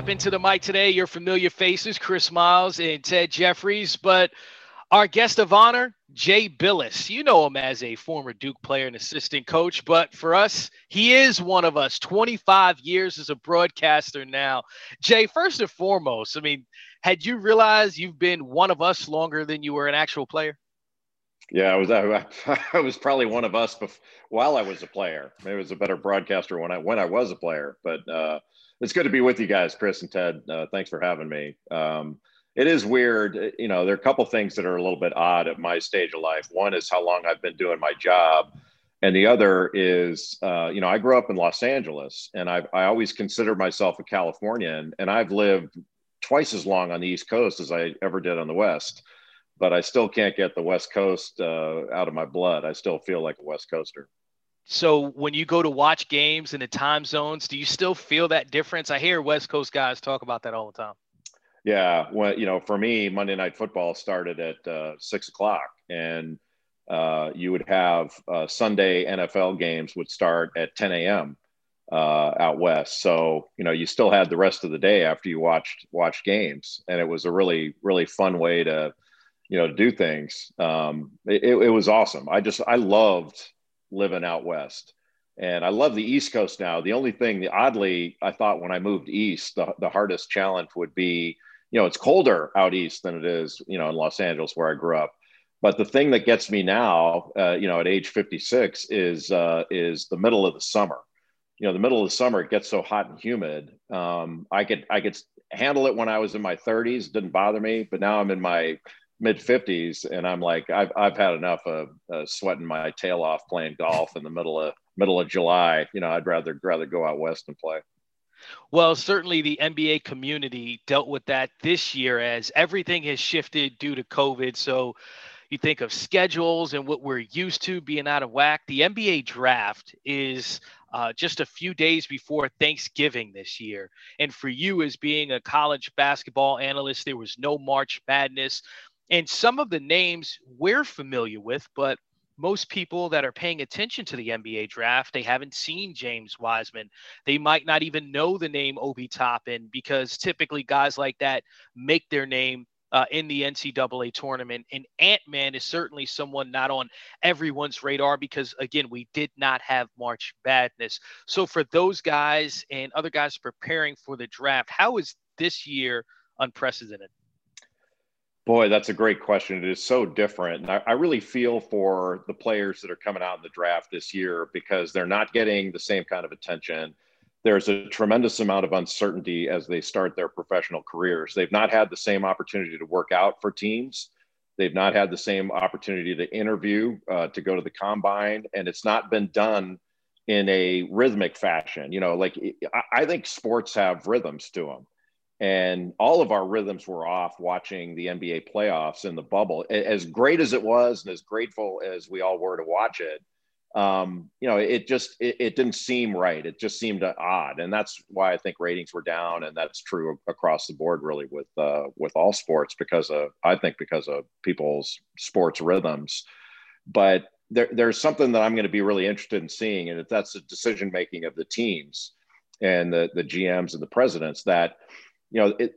step into the mic today. Your familiar faces, Chris Miles and Ted Jeffries, but our guest of honor, Jay Bilas. You know him as a former Duke player and assistant coach, but for us, he is one of us. 25 years as a broadcaster now. Jay, first and foremost, I mean, had you realized you've been one of us longer than you were an actual player? Yeah, I was. I, I was probably one of us bef- while I was a player. Maybe I was a better broadcaster when I when I was a player. But uh, it's good to be with you guys, Chris and Ted. Uh, thanks for having me. Um, it is weird, you know. There are a couple things that are a little bit odd at my stage of life. One is how long I've been doing my job, and the other is, uh, you know, I grew up in Los Angeles, and I've, I always consider myself a Californian, and I've lived twice as long on the East Coast as I ever did on the West but I still can't get the West Coast uh, out of my blood. I still feel like a West Coaster. So when you go to watch games in the time zones, do you still feel that difference? I hear West Coast guys talk about that all the time. Yeah, well, you know, for me, Monday Night Football started at uh, six o'clock, and uh, you would have uh, Sunday NFL games would start at 10 a.m. Uh, out west. So you know, you still had the rest of the day after you watched watched games, and it was a really really fun way to you know, do things. Um, it, it was awesome. I just, I loved living out West and I love the East Coast now. The only thing, the oddly, I thought when I moved East, the, the hardest challenge would be, you know, it's colder out East than it is, you know, in Los Angeles where I grew up. But the thing that gets me now, uh, you know, at age 56 is, uh, is the middle of the summer. You know, the middle of the summer, it gets so hot and humid. Um, I could, I could handle it when I was in my 30s, didn't bother me. But now I'm in my mid 50s and i'm like i've, I've had enough of uh, sweating my tail off playing golf in the middle of middle of july you know i'd rather rather go out west and play well certainly the nba community dealt with that this year as everything has shifted due to covid so you think of schedules and what we're used to being out of whack the nba draft is uh, just a few days before Thanksgiving this year. And for you, as being a college basketball analyst, there was no March Madness. And some of the names we're familiar with, but most people that are paying attention to the NBA draft, they haven't seen James Wiseman. They might not even know the name Obi Toppin because typically guys like that make their name uh, in the NCAA tournament. And Ant Man is certainly someone not on everyone's radar because, again, we did not have March Madness. So, for those guys and other guys preparing for the draft, how is this year unprecedented? Boy, that's a great question. It is so different. And I, I, really feel for the players that are coming out in the draft this year because they're not getting the same kind of attention. There's a tremendous amount of uncertainty as they start their professional careers. They've not had the same opportunity to work out for teams. They've not had the same opportunity to interview, uh, to go to the combine, and it's not been done in a rhythmic fashion. You know, like I think sports have rhythms to them and all of our rhythms were off watching the NBA playoffs in the bubble. As great as it was, and as grateful as we all were to watch it, um, you know, it just it, it, didn't seem right. It just seemed odd, and that's why I think ratings were down, and that's true across the board, really, with uh, with all sports, because of I think because of people's sports rhythms. But there, there's something that I'm going to be really interested in seeing, and if that's the decision making of the teams and the the GMs and the presidents that you know, it,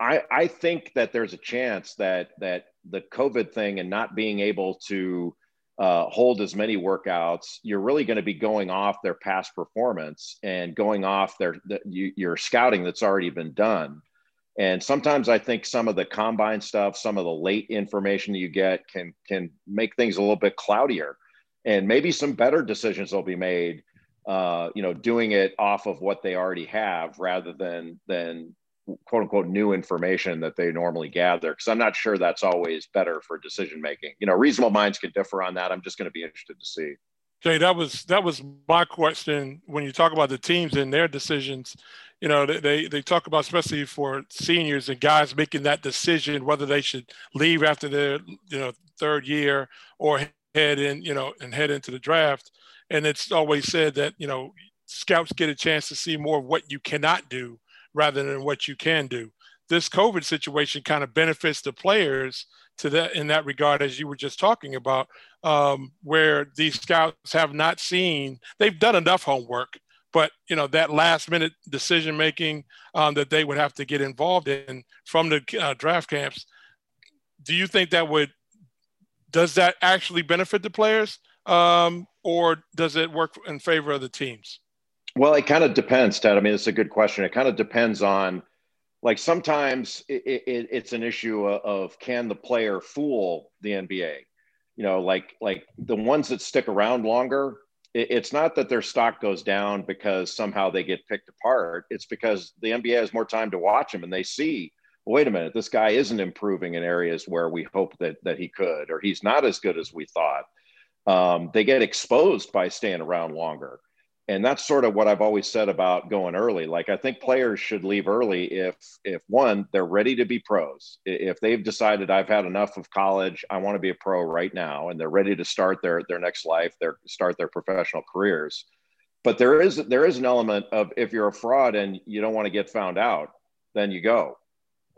I, I think that there's a chance that that the COVID thing and not being able to uh, hold as many workouts, you're really going to be going off their past performance and going off their the, you, your scouting that's already been done. And sometimes I think some of the combine stuff, some of the late information you get can can make things a little bit cloudier, and maybe some better decisions will be made. Uh, you know, doing it off of what they already have rather than than quote unquote new information that they normally gather because i'm not sure that's always better for decision making you know reasonable minds can differ on that. I'm just going to be interested to see. Jay that was that was my question. When you talk about the teams and their decisions you know they they talk about especially for seniors and guys making that decision whether they should leave after their you know third year or head in you know and head into the draft. And it's always said that you know scouts get a chance to see more of what you cannot do rather than what you can do. This COVID situation kind of benefits the players to that in that regard, as you were just talking about, um, where these scouts have not seen, they've done enough homework, but you know that last minute decision making um, that they would have to get involved in from the uh, draft camps. Do you think that would does that actually benefit the players, um, or does it work in favor of the teams? Well, it kind of depends, Ted. I mean, it's a good question. It kind of depends on, like, sometimes it, it, it's an issue of can the player fool the NBA? You know, like like the ones that stick around longer. It, it's not that their stock goes down because somehow they get picked apart. It's because the NBA has more time to watch them and they see, wait a minute, this guy isn't improving in areas where we hope that that he could, or he's not as good as we thought. Um, they get exposed by staying around longer and that's sort of what I've always said about going early. Like I think players should leave early if if one they're ready to be pros. If they've decided I've had enough of college, I want to be a pro right now, and they're ready to start their their next life, their start their professional careers. But there is there is an element of if you're a fraud and you don't want to get found out, then you go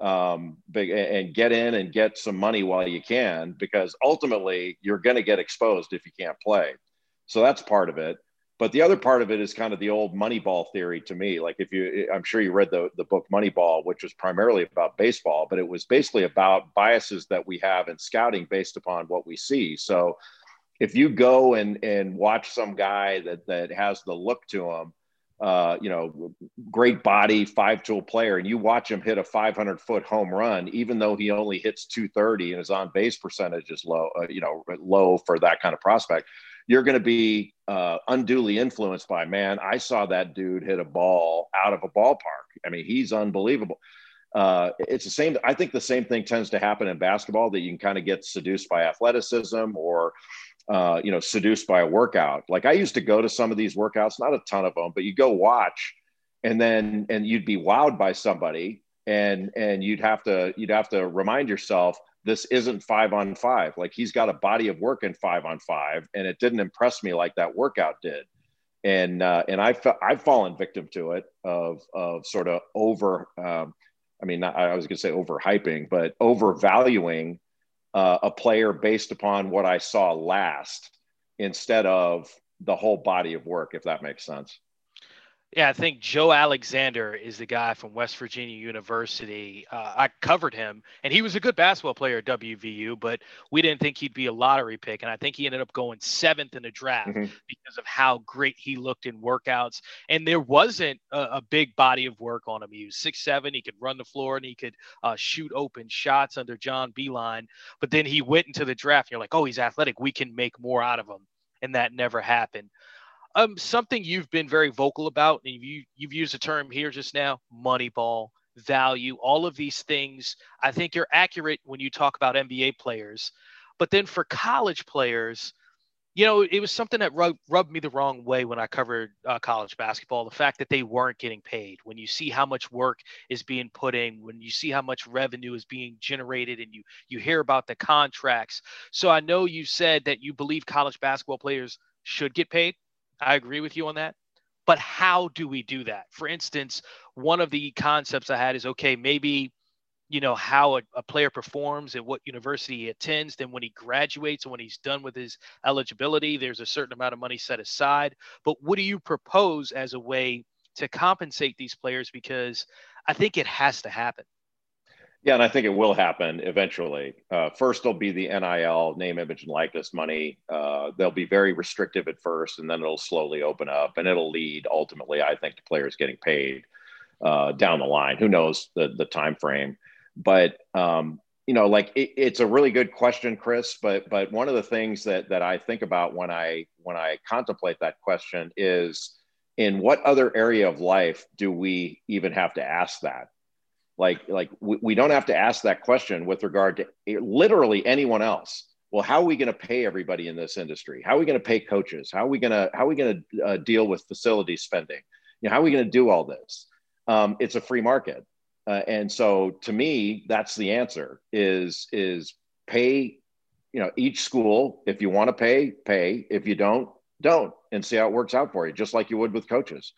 um, and get in and get some money while you can, because ultimately you're going to get exposed if you can't play. So that's part of it but the other part of it is kind of the old Moneyball theory to me. Like if you, I'm sure you read the the book Moneyball, which was primarily about baseball, but it was basically about biases that we have in scouting based upon what we see. So if you go and and watch some guy that that has the look to him, uh, you know, great body, five tool player, and you watch him hit a 500 foot home run, even though he only hits 230 and his on base percentage is low, uh, you know, low for that kind of prospect you're going to be uh, unduly influenced by, man, I saw that dude hit a ball out of a ballpark. I mean, he's unbelievable. Uh, it's the same. I think the same thing tends to happen in basketball that you can kind of get seduced by athleticism or, uh, you know, seduced by a workout. Like I used to go to some of these workouts, not a ton of them, but you go watch and then, and you'd be wowed by somebody and, and you'd have to, you'd have to remind yourself, this isn't five on five. Like he's got a body of work in five on five, and it didn't impress me like that workout did. And uh, and I've I've fallen victim to it of of sort of over. Um, I mean, I was going to say overhyping, but overvaluing uh, a player based upon what I saw last instead of the whole body of work, if that makes sense. Yeah, I think Joe Alexander is the guy from West Virginia University. Uh, I covered him, and he was a good basketball player at WVU, but we didn't think he'd be a lottery pick. And I think he ended up going seventh in the draft mm-hmm. because of how great he looked in workouts. And there wasn't a, a, big body of work on him. He was six seven. He could run the floor and he could uh, shoot open shots under John Beilein. But then he went into the draft. And you're like, oh, he's athletic. We can make more out of him. And that never happened um, something you've been very vocal about, and you you've used a term here just now, Moneyball, value, all of these things. I think you're accurate when you talk about NBA players, but then for college players, you know, it was something that rubbed, rubbed me the wrong way when I covered uh, college basketball. The fact that they weren't getting paid. When you see how much work is being put in, when you see how much revenue is being generated, and you you hear about the contracts. So I know you said that you believe college basketball players should get paid. I agree with you on that. But how do we do that? For instance, one of the concepts I had is okay, maybe you know how a, a, player performs and what university he attends then when he graduates and when he's done with his eligibility there's a certain amount of money set aside but what do you propose as a way to compensate these players because i think it has to happen yeah, and I think it will happen eventually. Uh, first, there'll be the NIL name, image, and likeness money. Uh, they'll be very restrictive at first, and then it'll slowly open up, and it'll lead ultimately, I think, to players getting paid uh, down the line. Who knows the the time frame? But um, you know, like it, it's a really good question, Chris. But but one of the things that that I think about when I when I contemplate that question is, in what other area of life do we even have to ask that? Like like we, we don't have to ask that question with regard to literally anyone else. Well how are we going to pay everybody in this industry? How are we going to pay coaches? How are we going to how are we going to uh, deal with facility spending? You know how are we going to do all this? Um, it's a free market. Uh, and so to me that's the answer is is pay you know each school if you want to pay pay. If you don't don't and see how it works out for you just like you would with coaches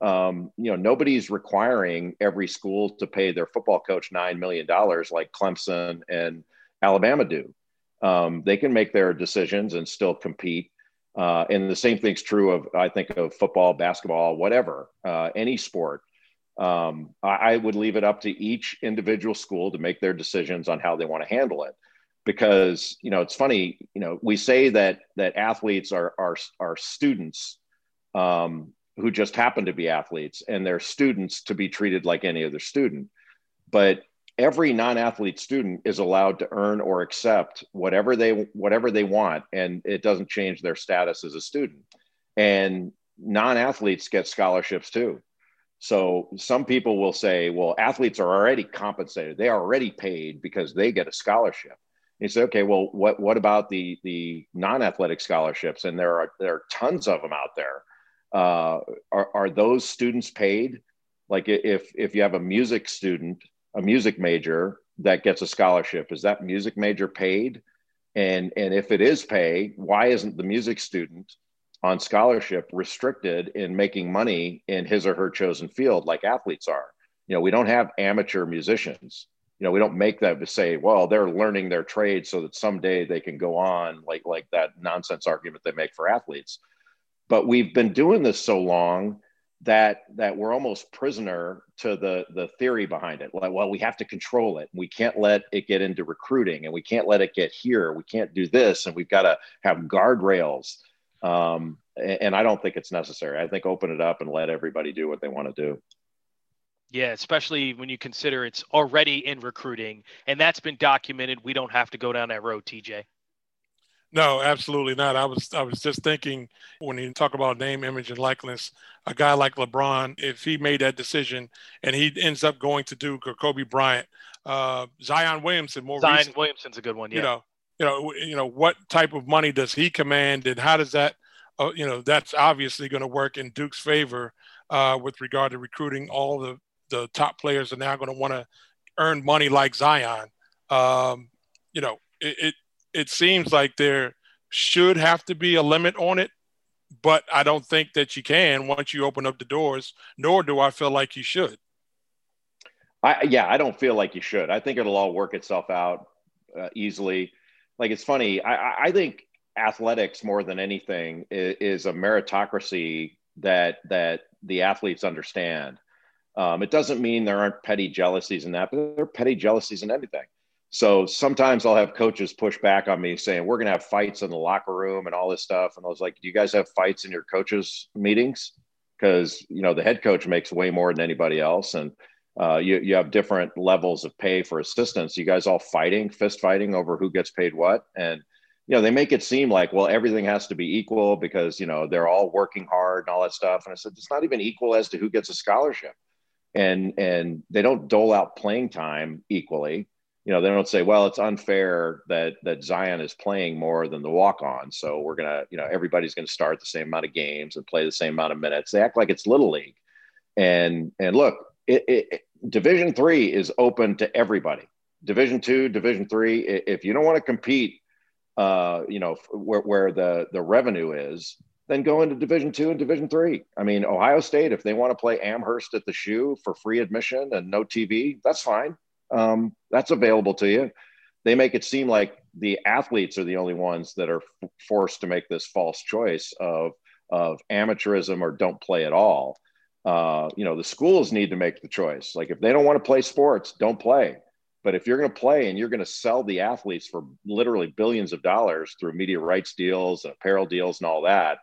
um, you know, nobody's requiring every school to pay their football coach $9 million like Clemson and Alabama do. Um, they can make their decisions and still compete. Uh, and the same thing's true of, I think, of football, basketball, whatever, uh, any sport. Um, I, I, would leave it up to each individual school to make their decisions on how they want to handle it. Because you know, it's funny. You know, we say that that athletes are are, are students um, who just happen to be athletes, and they're students to be treated like any other student. But every non-athlete student is allowed to earn or accept whatever they whatever they want and it doesn't change their status as a student. And non-athletes get scholarships too. So some people will say well athletes are already compensated. They are already paid because they get a scholarship. And you say okay well what what about the the non-athletic scholarships? And there are there are tons of them out there uh, are, are those students paid? Like if if you have a music student a music major that gets a scholarship is that music major paid? And and if it is pay why isn't the music student on scholarship restricted in making money in his or her chosen field like athletes are? You know we don't have amateur musicians. You know we don't make that to say well they're learning their trade so that someday they can go on like like that nonsense argument they make for athletes but we've been doing this so long that that we're almost prisoner to the the theory behind it. Like well we have to control it. We can't let it get into recruiting and we can't let it get here. We can't do this and we've got to have guardrails. Um, and, and i don't think it's necessary. I think open it up and let everybody do what they want to do. Yeah, especially when you consider it's already in recruiting and that's been documented. We don't have to go down that road, TJ. No, absolutely not. I was I was just thinking when you talk about name, image, and likeness, a guy like LeBron, if he made that decision and he ends up going to Duke or Kobe Bryant, uh, Zion Williamson, more Zion recent, Williamson's a good one. Yeah. You know, you know, you know, what type of money does he command, and how does that, uh, you know, that's obviously going to work in Duke's favor uh, with regard to recruiting. All the the top players are now going to want to earn money like Zion. Um, you know, it, it it seems like there should have to be a limit on it, but I don't think that you can once you open up the doors, nor do I feel like you should. I, yeah, I don't feel like you should. I think it'll all work itself out uh, easily. Like it's funny. I, I think athletics more than anything is, is a meritocracy that that the athletes understand. Um, it doesn't mean there aren't petty jealousies in that, but there are petty jealousies in anything. So sometimes I'll have coaches push back on me saying, we're going to have fights in the locker room and all this stuff. And I was like, do you guys have fights in your coaches meetings? Because, you know, the head coach makes way more than anybody else. And uh, you, you have different levels of pay for assistants. You guys all fighting, fist fighting over who gets paid what. And, you know, they make it seem like, well, everything has to be equal because, you know, they're all working hard and all that stuff. And I said, it's not even equal as to who gets a scholarship. And, and they don't dole out playing time equally you know, they don't say, well, it's unfair that that Zion is playing more than the walk on. So we're gonna, you know, everybody's gonna start the same amount of games and play the same amount of minutes. They act like it's little league. And and look, it, it, Division three is open to everybody. Division two, Division three. If you don't want to compete, uh, you know, where, where the the revenue is, then go into Division two and Division three. I mean, Ohio State, if they want to play Amherst at the shoe for free admission and no TV, that's fine um, that's available to you. They make it seem like the athletes are the only ones that are f- forced to make this false choice of of amateurism or don't play at all. Uh, you know, the schools need to make the choice. Like if they don't want to play sports, don't play. But if you're going to play and you're going to sell the athletes for literally billions of dollars through media rights deals and apparel deals and all that,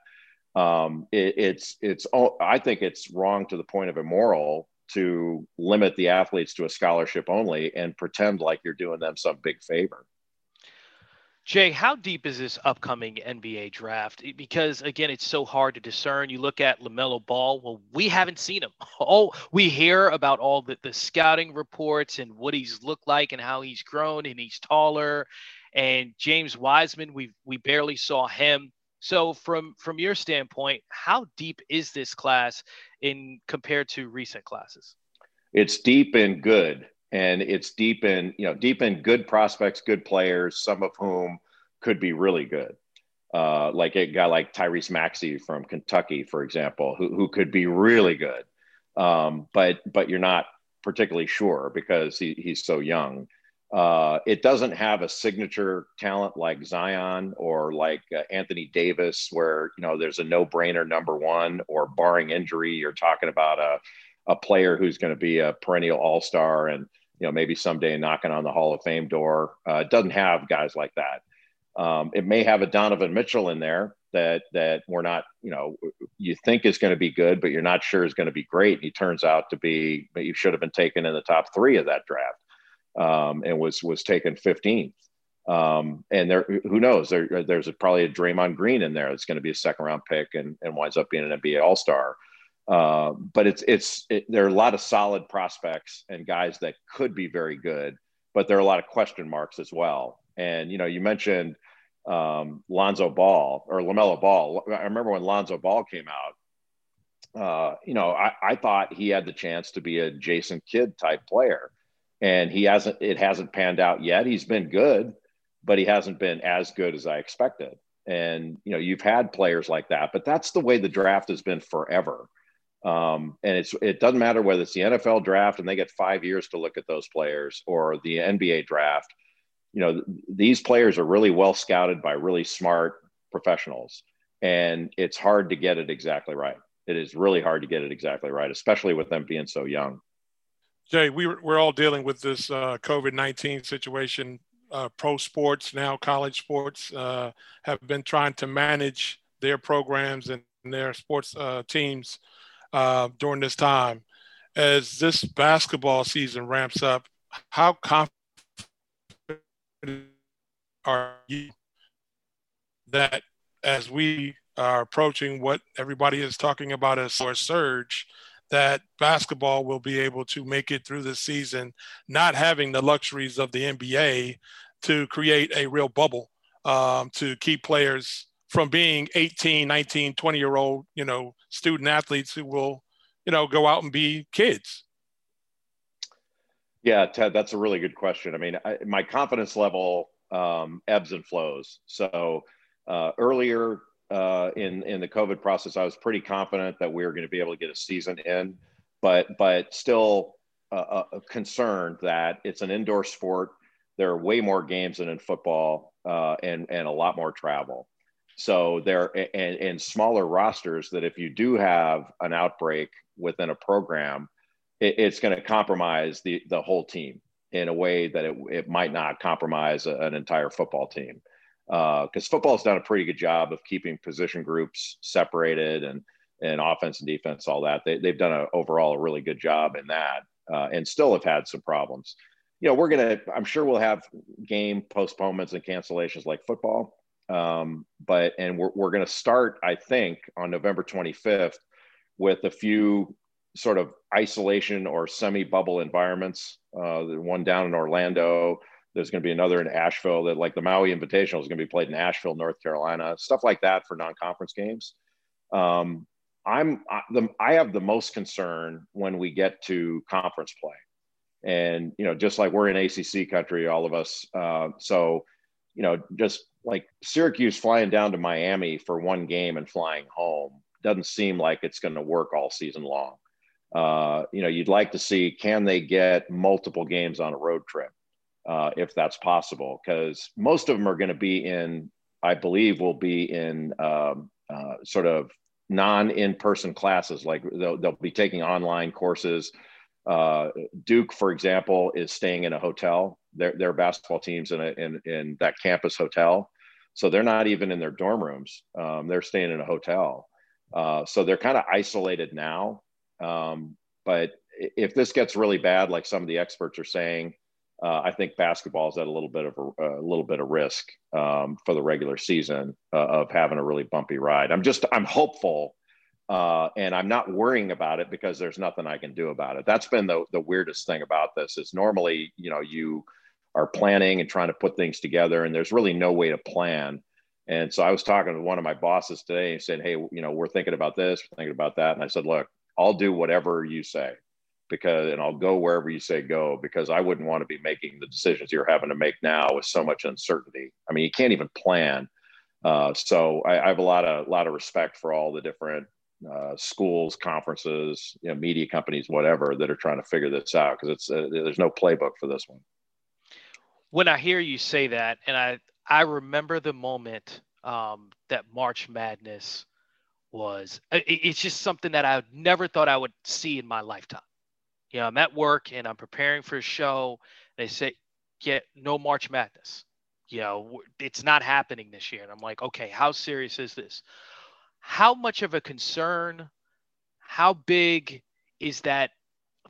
um, it, it's it's. I think it's wrong to the point of immoral to limit the athletes to a scholarship only and pretend like you're doing them some big favor. Jay, how deep is this upcoming NBA draft? Because again, it's so hard to discern. You look at LaMelo Ball, well, we haven't seen him. Oh, we hear about all the, the scouting reports and what he's looked like and how he's grown and he's taller. And James Wiseman, we we barely saw him. So from from your standpoint, how deep is this class in compared to recent classes? It's deep and good, and it's deep in you know deep in good prospects, good players, some of whom could be really good. Uh, like a guy like Tyrese Maxey from Kentucky, for example, who, who could be really good. Um, but but you're not particularly sure because he, he's so young. Uh, it doesn't have a signature talent like Zion or like uh, Anthony Davis, where you know there's a no-brainer number one, or barring injury, you're talking about a a player who's going to be a perennial All-Star and you know maybe someday knocking on the Hall of Fame door. Uh, it doesn't have guys like that. Um, it may have a Donovan Mitchell in there that that we're not, you know, you think is going to be good, but you're not sure is going to be great. And he turns out to be, but you should have been taken in the top three of that draft, um, and was was taken 15th. Um, and there, who knows? There, there's a, probably a Draymond Green in there that's going to be a second round pick and, and winds up being an NBA All Star. Uh, but it's it's it, there are a lot of solid prospects and guys that could be very good, but there are a lot of question marks as well. And you know, you mentioned um, Lonzo Ball or LaMelo Ball. I remember when Lonzo Ball came out. Uh, you know, I, I thought he had the chance to be a Jason Kidd type player, and he hasn't. It hasn't panned out yet. He's been good, but he hasn't been as good as I expected. And you know, you've had players like that, but that's the way the draft has been forever. Um, and it's it doesn't matter whether it's the NFL draft and they get five years to look at those players or the NBA draft. You know, these players are really well scouted by really smart professionals, and it's hard to get it exactly right. It is really hard to get it exactly right, especially with them being so young. Jay, we, we're all dealing with this uh, COVID 19 situation. Uh, pro sports, now college sports, uh, have been trying to manage their programs and their sports uh, teams uh, during this time. As this basketball season ramps up, how confident are you that as we are approaching what everybody is talking about as a surge, that basketball will be able to make it through the season, not having the luxuries of the NBA to create a real bubble um, to keep players from being 18, 19, 20 year old, you know, student athletes who will, you know, go out and be kids? Yeah, Ted, that's a really good question. I mean, I, my confidence level um, ebbs and flows. So uh, earlier uh, in in the COVID process, I was pretty confident that we were going to be able to get a season in, but but still uh, uh, concerned that it's an indoor sport. There are way more games than in football, uh, and and a lot more travel. So there and, and smaller rosters that if you do have an outbreak within a program, it, it's going to compromise the the whole team in a way that it, it might not compromise an entire football team. Because uh, football's done a pretty good job of keeping position groups separated and and offense and defense, all that. They, they've done a, overall a really good job in that, uh, and still have had some problems. You know, we're gonna. I'm sure we'll have game postponements and cancellations like football um, but and we're, we're to start, I think, on November 25th with a few sort of isolation or semi-bubble environments. Uh, the one down in Orlando. There's going to be another in Asheville. That like the Maui Invitational is going to be played in Asheville, North Carolina. Stuff like that for non-conference games. Um, I'm I, the, I have the most concern when we get to conference play, and you know, just like we're in ACC country, all of us. Uh, so, you know, just like Syracuse flying down to Miami for one game and flying home doesn't seem like it's going to work all season long. Uh, you know, you'd like to see can they get multiple games on a road trip uh, if that's possible, because most of them are going to be in, I believe, will be in um, uh, sort of non in person classes. Like they'll, they'll be taking online courses. Uh, Duke, for example, is staying in a hotel. Their, their basketball teams in, a, in in that campus hotel. So they're not even in their dorm rooms. Um, they're staying in a hotel. Uh, so they're kind of isolated now. Um, but if this gets really bad, like some of the experts are saying, uh, I think basketball is at a little bit of a, a little bit of risk um, for the regular season uh, of having a really bumpy ride. I'm just I'm hopeful, uh, and I'm not worrying about it because there's nothing I can do about it. That's been the the weirdest thing about this is normally you know you are planning and trying to put things together and there's really no way to plan and so i was talking to one of my bosses today and said hey you know we're thinking about this we're thinking about that and i said look i'll do whatever you say because and i'll go wherever you say go because i wouldn't want to be making the decisions you're having to make now with so much uncertainty i mean you can't even plan uh, so I, I, have a lot of lot of respect for all the different uh, schools, conferences, you know, media companies, whatever, that are trying to figure this out because it's uh, there's no playbook for this one. when I hear you say that, and I I remember the moment um, that March Madness was. It, it's just something that I never thought I would see in my lifetime. You know, I'm at work and I'm preparing for a show. They say, "Get yeah, no March Madness." You know, it's not happening this year, and I'm like, okay, how serious is this? How much of a concern? How big is that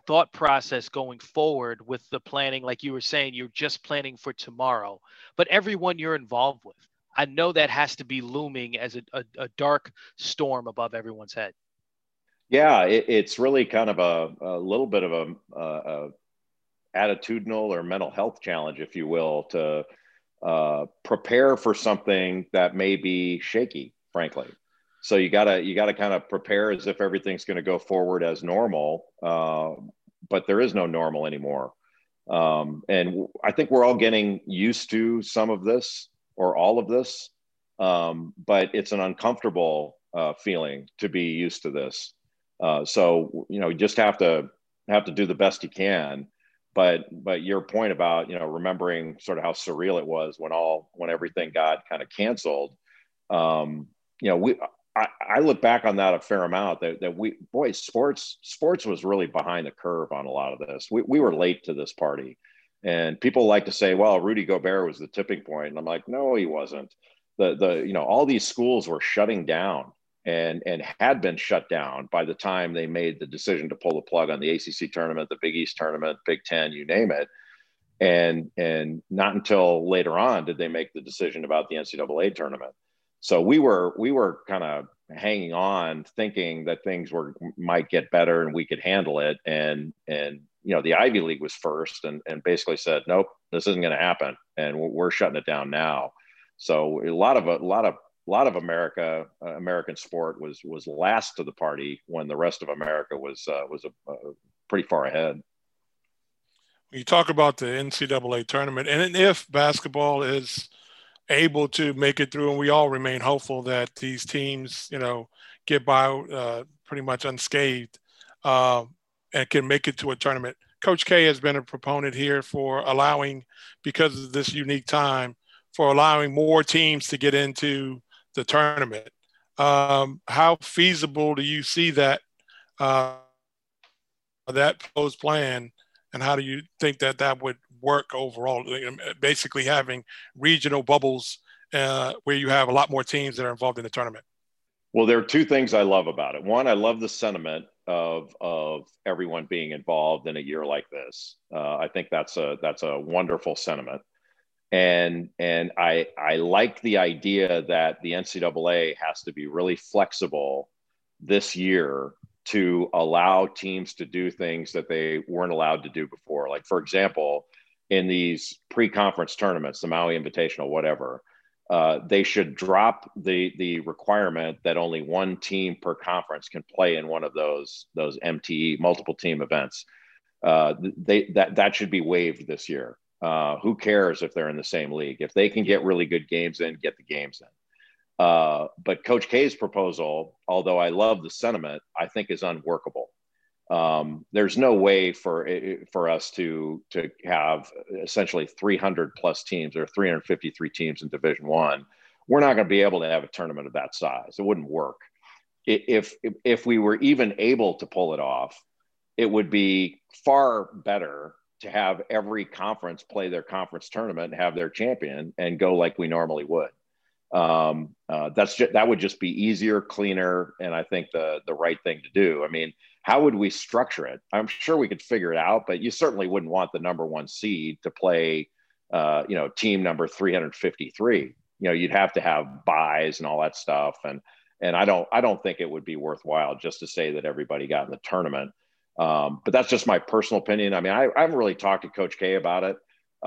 thought process going forward with the planning like you were saying you're just planning for tomorrow but everyone you're involved with i know that has to be looming as a, a, a dark storm above everyone's head yeah it, it's really kind of a, a little bit of a, a, attitudinal or mental health challenge if you will to uh, prepare for something that may be shaky frankly. So you gotta you gotta kind of prepare as if everything's going to go forward as normal uh, but there is no normal anymore. Um, and i think we're all getting used to some of this or all of this um, but it's an uncomfortable uh, feeling to be used to this uh, so you know you just have to have to do the best you can. But but your point about you know remembering sort of how surreal it was when all when everything got kind of canceled um, you know we I, I, look back on that a fair amount that, that we boy sports sports was really behind the curve on a lot of this. We, we were late to this party. And people like to say well rudy gobert was the tipping point. And i'm like no he wasn't. The the you know all these schools were shutting down and and had been shut down by the time they made the decision to pull the plug on the acc tournament the big east tournament big ten you name it. And and not until later on did they make the decision about the ncaa tournament. So we were we were kind of hanging on thinking that things were might get better and we could handle it. And and you know the ivy league was first and, and basically said nope this isn't going to happen. And we're shutting it down now. So a lot of a lot of a lot of america uh, american sport was was last to the party when the rest of america was uh, was a, a pretty far ahead you talk about the ncaa tournament and if basketball is able to make it through, and we all remain hopeful that these teams, you know, get by uh, pretty much unscathed uh, and can make it to a tournament. Coach K has been a proponent here for allowing, because of this unique time, for allowing more teams to get into the tournament. Um, how feasible do you see that uh, that proposed plan, and how do you think that that would work overall. Basically, having regional bubbles uh, where you have a lot more teams that are involved in the tournament. Well, there are two things I love about it. One, I love the sentiment of of everyone being involved in a year like this. Uh, I think that's a that's a wonderful sentiment, and and I I like the idea that the NCAA has to be really flexible this year to allow teams to do things that they weren't allowed to do before. Like for example, in these pre-conference tournaments, the Maui Invitational, whatever, uh, they should drop the the requirement that only one team per conference can play in one of those those MTE multiple team events. Uh, they that that should be waived this year. Uh, who cares if they're in the same league? If they can get really good games in, get the games in. Uh, but Coach K's proposal, although I love the sentiment, I think is unworkable um, there's no way for for us to to have essentially 300 plus teams or 353 teams in Division One. We're not going to be able to have a tournament of that size. It wouldn't work. If if we were even able to pull it off, it would be far better to have every conference play their conference tournament and have their champion and go like we normally would. Um, uh, that's just, that would just be easier, cleaner, and I think the the right thing to do. I mean, how would we structure it? I'm sure we could figure it out, but you certainly wouldn't want the number one seed to play, uh, you know, team number 353. You know, you'd have to have buys and all that stuff, and and I don't I don't think it would be worthwhile just to say that everybody got in the tournament. Um, but that's just my personal opinion. I mean, I, I haven't really talked to Coach K about it.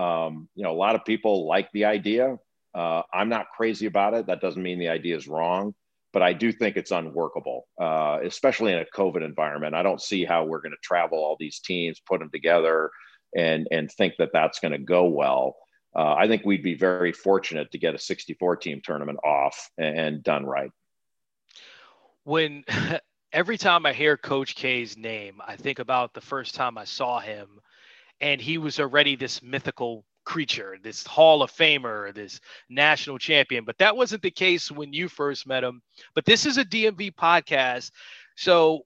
Um, you know, a lot of people like the idea. Uh, I'm not crazy about it. That doesn't mean the idea is wrong but I do think it's unworkable, uh, especially in a COVID environment. I don't see how we're going to travel all these teams, put them together, and and think that that's going to go well. Uh, I think we'd be very fortunate to get a 64 team tournament off and, and done right. When every time I hear Coach K's name, I think about the first time I saw him, and he was already this mythical creature, this Hall of Famer, this national champion. But that wasn't the case when you first met him. But this is a DMV podcast. So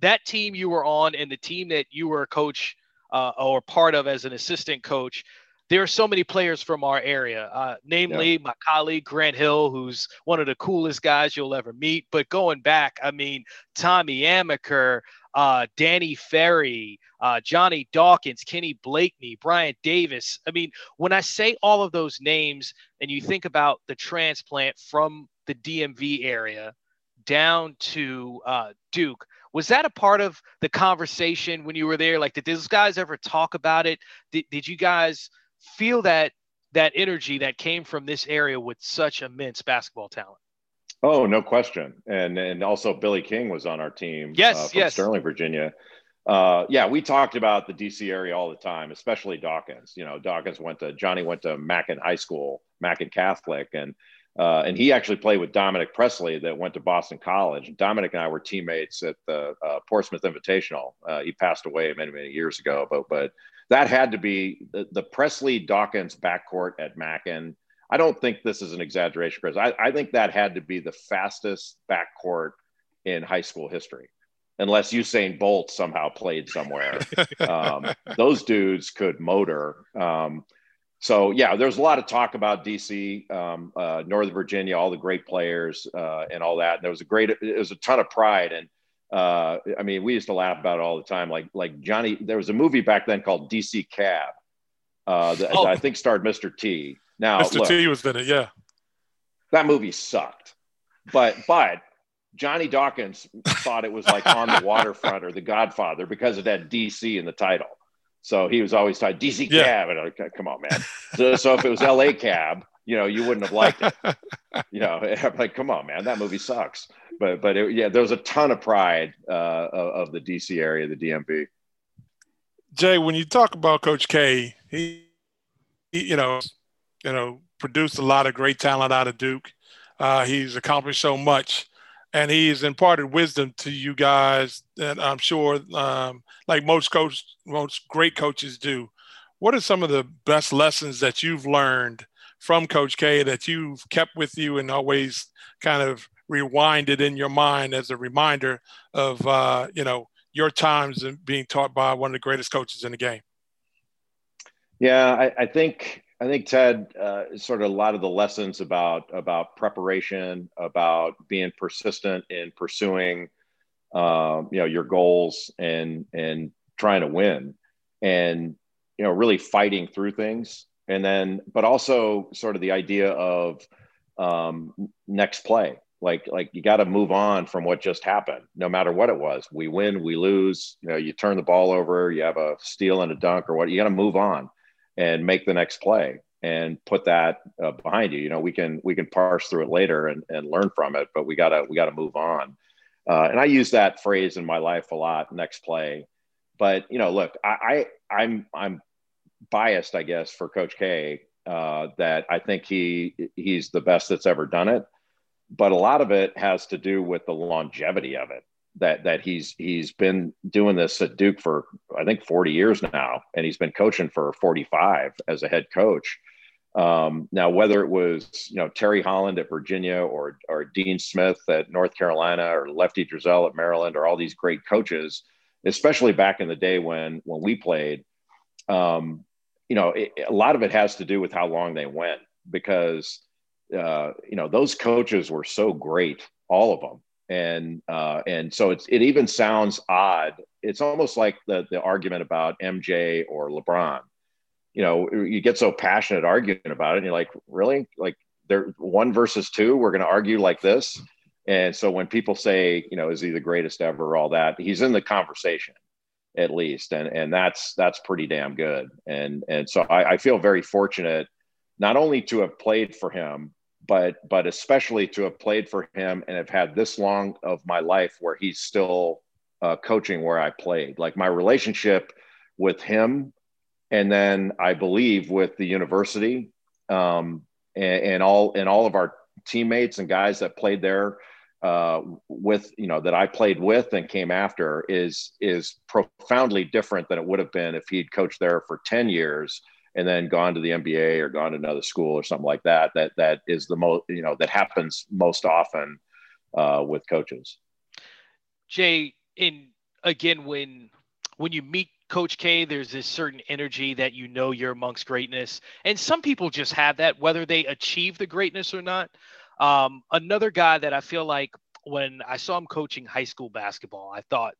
that team you were on and the team that you were a coach uh, or part of as an assistant coach, there are so many players from our area, uh, namely yeah. my colleague Grant Hill, who's one of the coolest guys you'll ever meet. But going back, I mean, Tommy Amaker, uh, Danny Ferry, uh, Johnny Dawkins, Kenny Blakeney, Brian Davis. I mean, when I say all of those names and you think about the transplant from the DMV area down to uh, Duke, was that a part of the conversation when you were there? Like, did those guys ever talk about it? Did, did you guys feel that that energy that came from this area with such immense basketball talent? Oh, no question. And and also Billy King was on our team. Yes, uh, from yes. Sterling, Virginia. Uh, yeah, we talked about the DC area all the time, especially Dawkins. You know, Dawkins went to Johnny went to Mackin High School, Mackin Catholic, and uh, and he actually played with Dominic Pressley that went to Boston College. Dominic and I were teammates at the uh, Portsmouth Invitational. Uh, he passed away many many years ago, but but that had to be the, the Pressley Dawkins backcourt at Mackin I don't think this is an exaggeration, Chris. I, I think that had to be the fastest backcourt in high school history, unless Usain Bolt somehow played somewhere. um, those dudes could motor. Um, so yeah, there's a lot of talk about DC, um, uh, Northern Virginia, all the great players uh, and all that. And there was a great, it was a ton of pride. And uh, I mean, we used to laugh about it all the time. Like like Johnny, there was a movie back then called DC Cab uh, that oh. I think starred Mr. T. Now, Mr. Look, T was in it, yeah. That movie sucked, but but Johnny Dawkins thought it was like on the waterfront or The Godfather because it had DC in the title. So he was always tied DC yeah. Cab, and like, come on, man. So, so if it was L.A. Cab, you know, you wouldn't have liked it. you know, I'm like, come on, man, that movie sucks. But but it, yeah, there was a ton of pride uh, of, of the DC area, the DMV. Jay, when you talk about Coach K, he, he you know, you know, produced a lot of great talent out of Duke. Uh, he's accomplished so much, and he's imparted wisdom to you guys that I'm sure, um, like most coach, most great coaches do. What are some of the best lessons that you've learned from Coach K that you've kept with you and always kind of rewinded in your mind as a reminder of uh, you know your times and being taught by one of the greatest coaches in the game? Yeah, I, I think I think Ted, uh, sort of a lot of the lessons about about preparation, about being persistent in pursuing, um, you know, your goals and and trying to win, and you know, really fighting through things, and then, but also sort of the idea of um, next play, like like you got to move on from what just happened, no matter what it was. We win, we lose. You know, you turn the ball over, you have a steal and a dunk, or what. You got to move on and make the next play and put that uh, behind you. You know, we can we can parse through it later and, and learn from it, but we gotta we gotta move on. Uh, and I use that phrase in my life a lot. Next play, but you know, look, I, I I'm I'm biased, I guess, for Coach K. Uh, that I think he he's the best that's ever done it, but a lot of it has to do with the longevity of it that that he's he's been doing this at Duke for I think 40 years now, and he's been coaching for 45 as a head coach. Um, now, whether it was you know Terry Holland at Virginia or or Dean Smith at North Carolina or Lefty Driesell at Maryland or all these great coaches, especially back in the day when when we played, um, you know, it, a lot of it has to do with how long they went because uh, you know those coaches were so great, all of them and uh, and so it's it even sounds odd. It's almost like the the argument about MJ or LeBron. You know, you get so passionate arguing about it, and you're like, really, like they're one versus two. We're going to argue like this. And so when people say, you know, is he the greatest ever, all that, he's in the conversation at least, and and that's that's pretty damn good. And and so I, I feel very fortunate, not only to have played for him, but but especially to have played for him and have had this long of my life where he's still uh, coaching where I played. Like my relationship with him, and then I believe with the university um, and, and, all and all of our teammates and guys that played there uh, with you know that I played with and came after is is profoundly different than it would have been if he'd coached there for ten years and then gone to the NBA or gone to another school or something like that. That that is the most you know that happens most often uh, with coaches. Jay, in again when when you meet Coach K, there's this certain energy that you know you're amongst greatness, and some people just have that whether they achieve the greatness or not. Um, another guy that I feel like when I saw him coaching high school basketball, I thought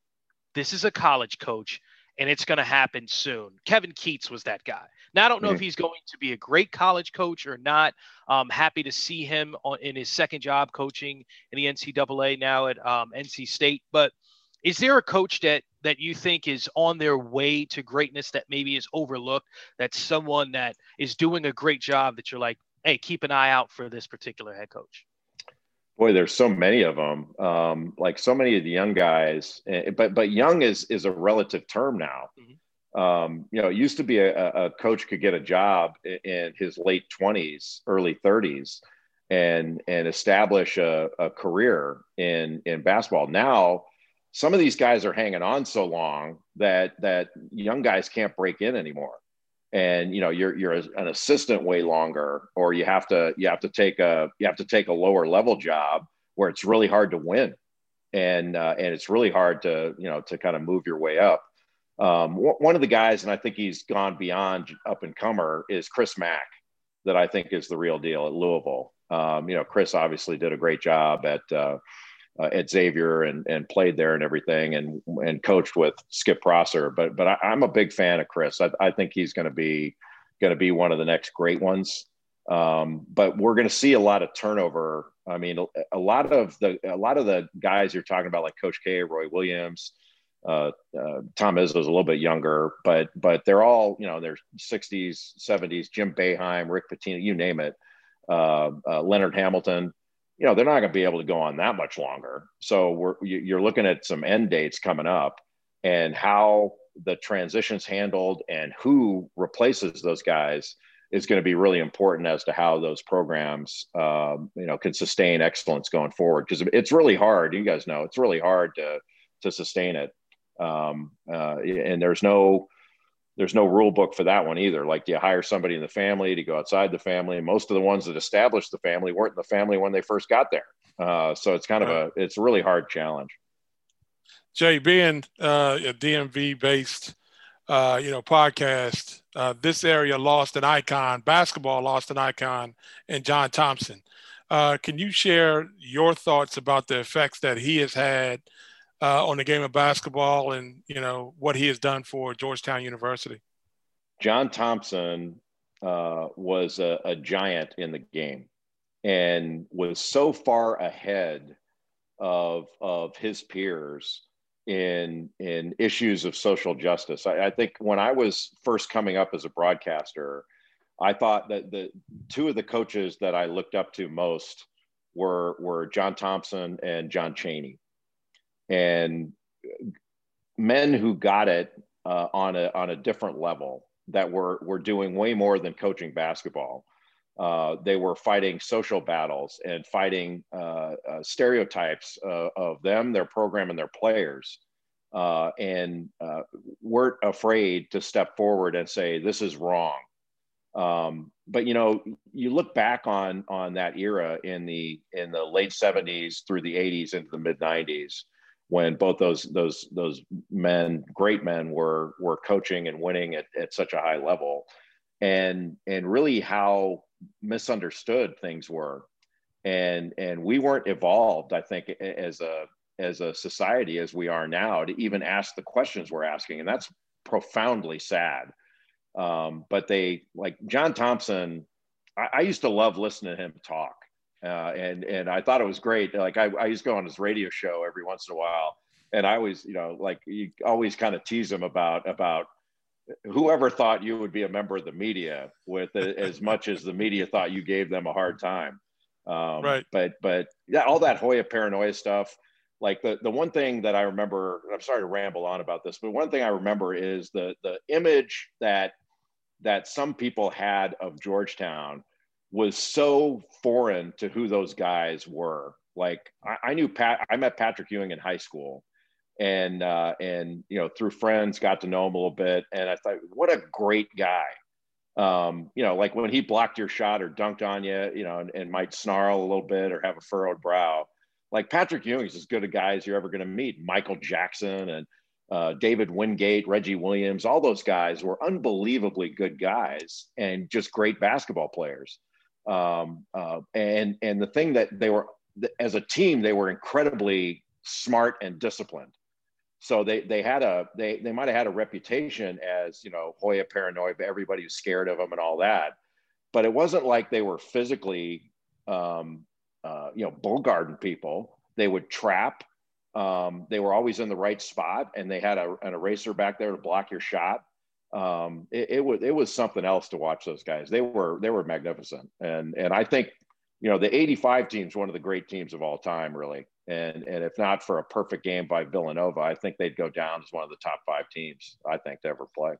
this is a college coach and it's going to happen soon. Kevin Keatts was that guy. Now, I don't know mm-hmm. if he's going to be a great college coach or not. I'm happy to see him on, in his second job coaching in the NCAA now at um, NC State. But is there a coach that that you think is on their way to greatness that maybe is overlooked? That's someone that is doing a great job that you're like, hey, keep an eye out for this particular head coach. Boy, there's so many of them. Um, like so many of the young guys, eh, but but young is is a relative term now. Mm-hmm. Um, you know, it used to be a, a, coach could get a job in his late 20s, early 30s, and and establish a, a career in in basketball. Now, some of these guys are hanging on so long that that young guys can't break in anymore and you know you're you're an assistant way longer or you have to you have to take a you have to take a lower level job where it's really hard to win. And uh, and it's really hard to you know to kind of move your way up. Um, one of the guys and i think he's gone beyond up and comer is chris mack that i think is the real deal at louisville. Um, you know chris obviously did a great job at uh, uh, at Xavier and, and played there and everything and and coached with Skip Prosser. But but I, am a big fan of Chris. I, I think he's going to be going to be one of the next great ones. Um, but we're going to see a lot of turnover. I mean, a, a, lot of the a lot of the guys you're talking about, like Coach K, Roy Williams, uh, uh, Tom a little bit younger, but but they're all you know they're 60s, 70s. Jim Boeheim, Rick Pitino, you name it. Uh, uh Leonard Hamilton you know they're not going to be able to go on that much longer. So we're you're looking at some end dates coming up and how the transitions handled and who replaces those guys is going to be really important as to how those programs um, you know can sustain excellence going forward. Because it's really hard you guys know it's really hard to to sustain it. Um, uh, and there's no there's no rule book for that one either. Like, do you hire somebody in the family to go outside the family? Most of the ones that established the family weren't in the family when they first got there. Uh, so it's kind of a it's a really hard challenge. Jay, being uh, a DMV based uh, you know podcast, uh, this area lost an icon. Basketball lost an icon, and John Thompson. Uh, can you share your thoughts about the effects that he has had uh, on the game of basketball and you know what he has done for Georgetown University. John Thompson uh, was a, a, giant in the game and was so far ahead of of his peers in in issues of social justice. I, I think when I was first coming up as a broadcaster, I thought that the two of the coaches that I looked up to most were were John Thompson and John Chaney and men who got it uh, on a on a different level that were were doing way more than coaching basketball. Uh, they were fighting social battles and fighting uh, uh stereotypes uh, of them, their program, and their players, uh, and weren't afraid to step forward and say this is wrong. Um, but you know, you look back on on that era in the in the late '70s through the '80s into the mid '90s when both those those those men, great men, were were coaching and winning at, at such a high level, and and really how misunderstood things were, and and we weren't evolved, I think, as a as a society as we are now to even ask the questions we're asking, and that's profoundly sad. Um, but they like John Thompson. I, I used to love listening to him talk uh, and and I thought it was great. Like I, I used to go on his radio show every once in a while, and I always, you know, like you always kind of tease him about about whoever thought you would be a member of the media with as much as the media thought you gave them a hard time. Um, right. But but yeah, all that Hoya paranoia stuff. Like the the one thing that I remember, I'm sorry to ramble on about this, but one thing I remember is the the image that that some people had of Georgetown was so foreign to who those guys were. Like I, I knew Pat, I met Patrick Ewing in high school, and uh, and you know through friends got to know him a little bit, and I thought, what a great guy. um, you know, like when he blocked your shot or dunked on you, you know, and, and might snarl a little bit or have a furrowed brow. Like Patrick Ewing is as good a guy as you're ever going to meet. Michael Jackson and uh, David Wingate, Reggie Williams, all those guys were unbelievably good guys and just great basketball players. Um, uh, and and the thing that they were as a team, they were incredibly smart and disciplined. So they they had a they they might have had a reputation as you know Hoya paranoid, everybody was scared of them and all that, but it wasn't like they were physically um, uh, you know bull garden people. They would trap. Um, they were always in the right spot, and they had a, an eraser back there to block your shot. Um, it, it was it was something else to watch those guys. They were they were magnificent, and and I think you know the '85 team is one of the great teams of all time, really. And, and if not for a perfect game by Villanova, I think they'd go down as one of the top five teams, I think, to ever play.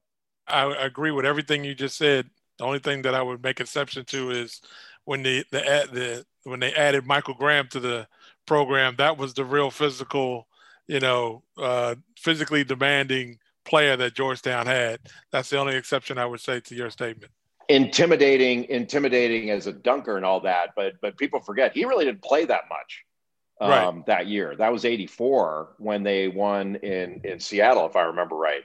I agree with everything you just said. The only thing that I would make exception to is when the, the, the when they added Michael Graham to the program, that was the real physical, you know, uh, physically demanding player that Georgetown had. That's the only exception I would say to your statement. Intimidating, intimidating as a dunker and all that, but but people forget he really didn't play that much um, right. that year. That was 84 when they won in, in Seattle, if I remember right.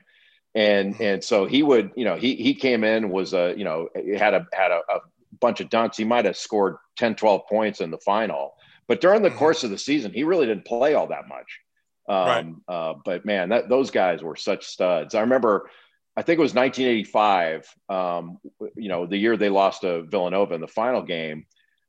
And, and so he would, you know, he, he came in, was a, you know, had a, had a, a bunch of dunks. He might've scored 10, 12 points in the final, but during the mm-hmm. course of the season, he really didn't play all that much. Um, right. uh, but man, that, those guys were such studs. I remember, I think it was 1985, um, you know, the year they lost to Villanova in the final game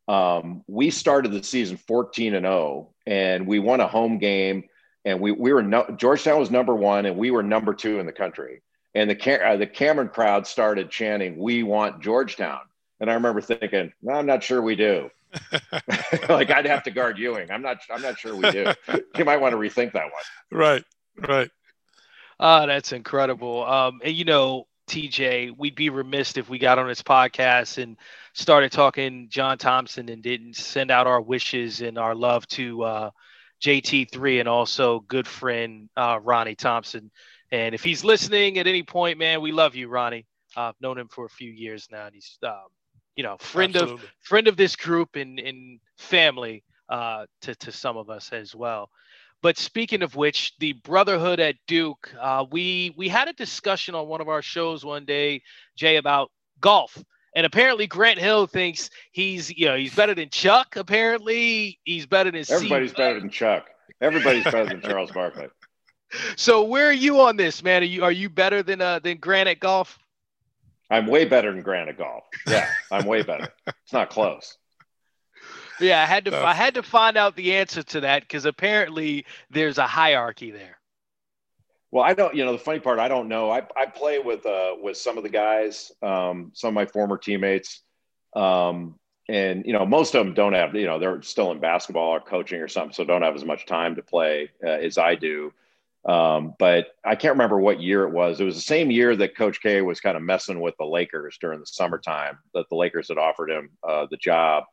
um, we started the season 14 and 0, and we won a home game. And we, we were no, Georgetown was number one, and we were number two in the country. And the uh, the Cameron crowd started chanting, "We want Georgetown." And I remember thinking, well, "I'm not sure we do." like I'd have to guard Ewing. I'm not. I'm not sure we do. you might want to rethink that one. Right. Right. Ah, uh, that's incredible. Um, and you know, TJ, we'd be remiss if we got on this podcast and started talking John Thompson and didn't send out our wishes and our love to uh, JT3 and also good friend uh, Ronnie Thompson. And if he's listening at any point, man, we love you, Ronnie. Uh, I've known him for a few years now, and he's um, you know friend Absolutely. of friend of this group and, and family uh, to to some of us as well. But speaking of which, the Brotherhood at Duke, uh, we we had a discussion on one of our shows one day, Jay, about golf and apparently Grant Hill thinks he's, you know, he's better than Chuck. Apparently he's better than everybody's C- better than Chuck. Everybody's better than Charles Barkley. So where are you on this, man? Are you are you better than uh than Grant at golf? I'm way better than Grant at golf. Yeah, I'm way better. It's not close. Yeah, I had to I had to find out the answer to that because apparently there's a hierarchy there. Well, I don't. You know, the funny part, I don't know. I, I play with uh, with some of the guys, um, some of my former teammates, um, and you know, most of them don't have. You know, they're still in basketball or coaching or something, so don't have as much time to play uh, as I do. Um, but I can't remember what year it was. It was the same year that Coach K was kind of messing with the Lakers during the summertime. That the Lakers had offered him uh, the job,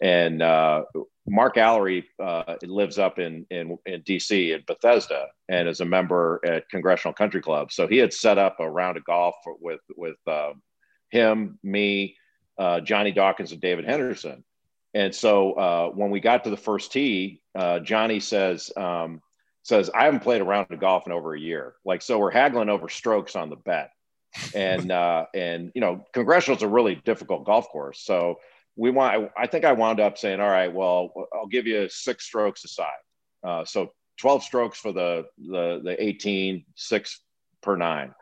and uh, Mark Alarie uh, lives up in, in, in DC in Bethesda and is a member at Congressional Country Club. So he had set up a round of golf with with uh, him, me, uh, Johnny Dawkins, and David Henderson. And so uh, when we got to the first tee, uh, Johnny says um, says I haven't played a round of golf in over a year. Like so, we're haggling over strokes on the bet, and uh, and you know, Congressional's a really difficult golf course. So we want, I think I wound up saying, all right, well, I'll give you six strokes aside. Uh, so 12 strokes for the, the, the 18, six per nine.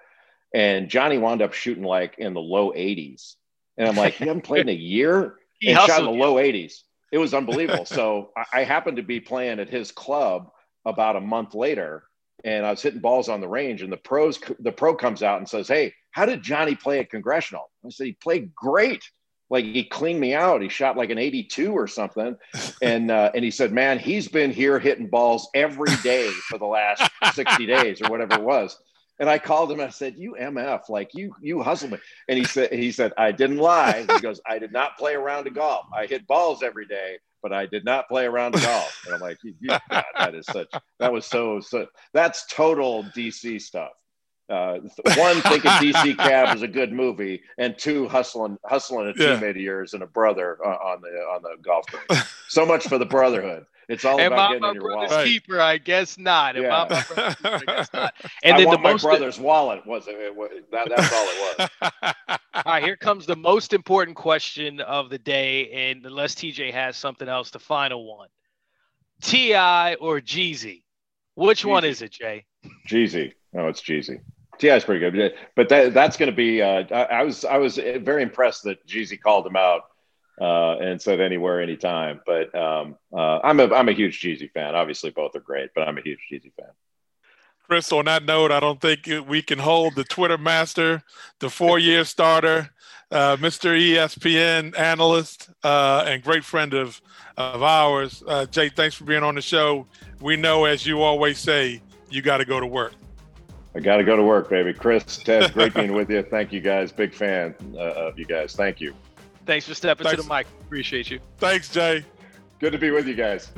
And Johnny wound up shooting like in the low 80s. And I'm like, you haven't played in a year? he and shot in the low 80s. It was unbelievable. so I, I happened to be playing at his club about a month later and I was hitting balls on the range and the pros the pro comes out and says, Hey, how did Johnny play at congressional? I said, he played great like he cleaned me out. He shot like an 82 or something. And uh, and he said, Man, he's been here hitting balls every day for the last 60 days or whatever it was. And I called him and I said, You MF, like you you hustle me. And he said, he said, I didn't lie. He goes, I did not play around to golf. I hit balls every day, but I did not play around at all. And I'm like, God, that is such that was so so that's total DC stuff. uh, one, thinking DC Cab is a good movie, and two, hustling, hustling a yeah. teammate of yours and a brother uh, on the on the golf course. so much for the brotherhood. It's all Am about I getting in your wallet. Right. keeper? I guess not. Am yeah. I keeper? I guess not. And I then want the my most brother's wallet was it, it, that, that's all it was. all right, here comes the most important question of the day, and unless TJ has something else, the final one: T.I. or Jeezy? Which Jeezy. one is it, Jay? Jeezy. No, it's Jeezy. T.I. is pretty good, but that, that's going to be. Uh, I, I, was I was very impressed that Jeezy called him out uh, and said anywhere, anytime. But um, uh, I'm a I'm a huge Jeezy fan. Obviously, both are great, but I'm a huge Jeezy fan. Chris, on that note, I don't think we can hold the Twitter master, the four-year starter, uh, Mr. ESPN analyst, uh, and great friend of of ours. Uh, Jay, thanks for being on the show. We know, as you always say, you got to go to work. I got to go to work, baby. Chris, Ted, great being with you. Thank you, guys. Big fan uh, of you guys. Thank you. Thanks for stepping Thanks. to the mic. Appreciate you. Thanks, Jay. Good to be with you guys.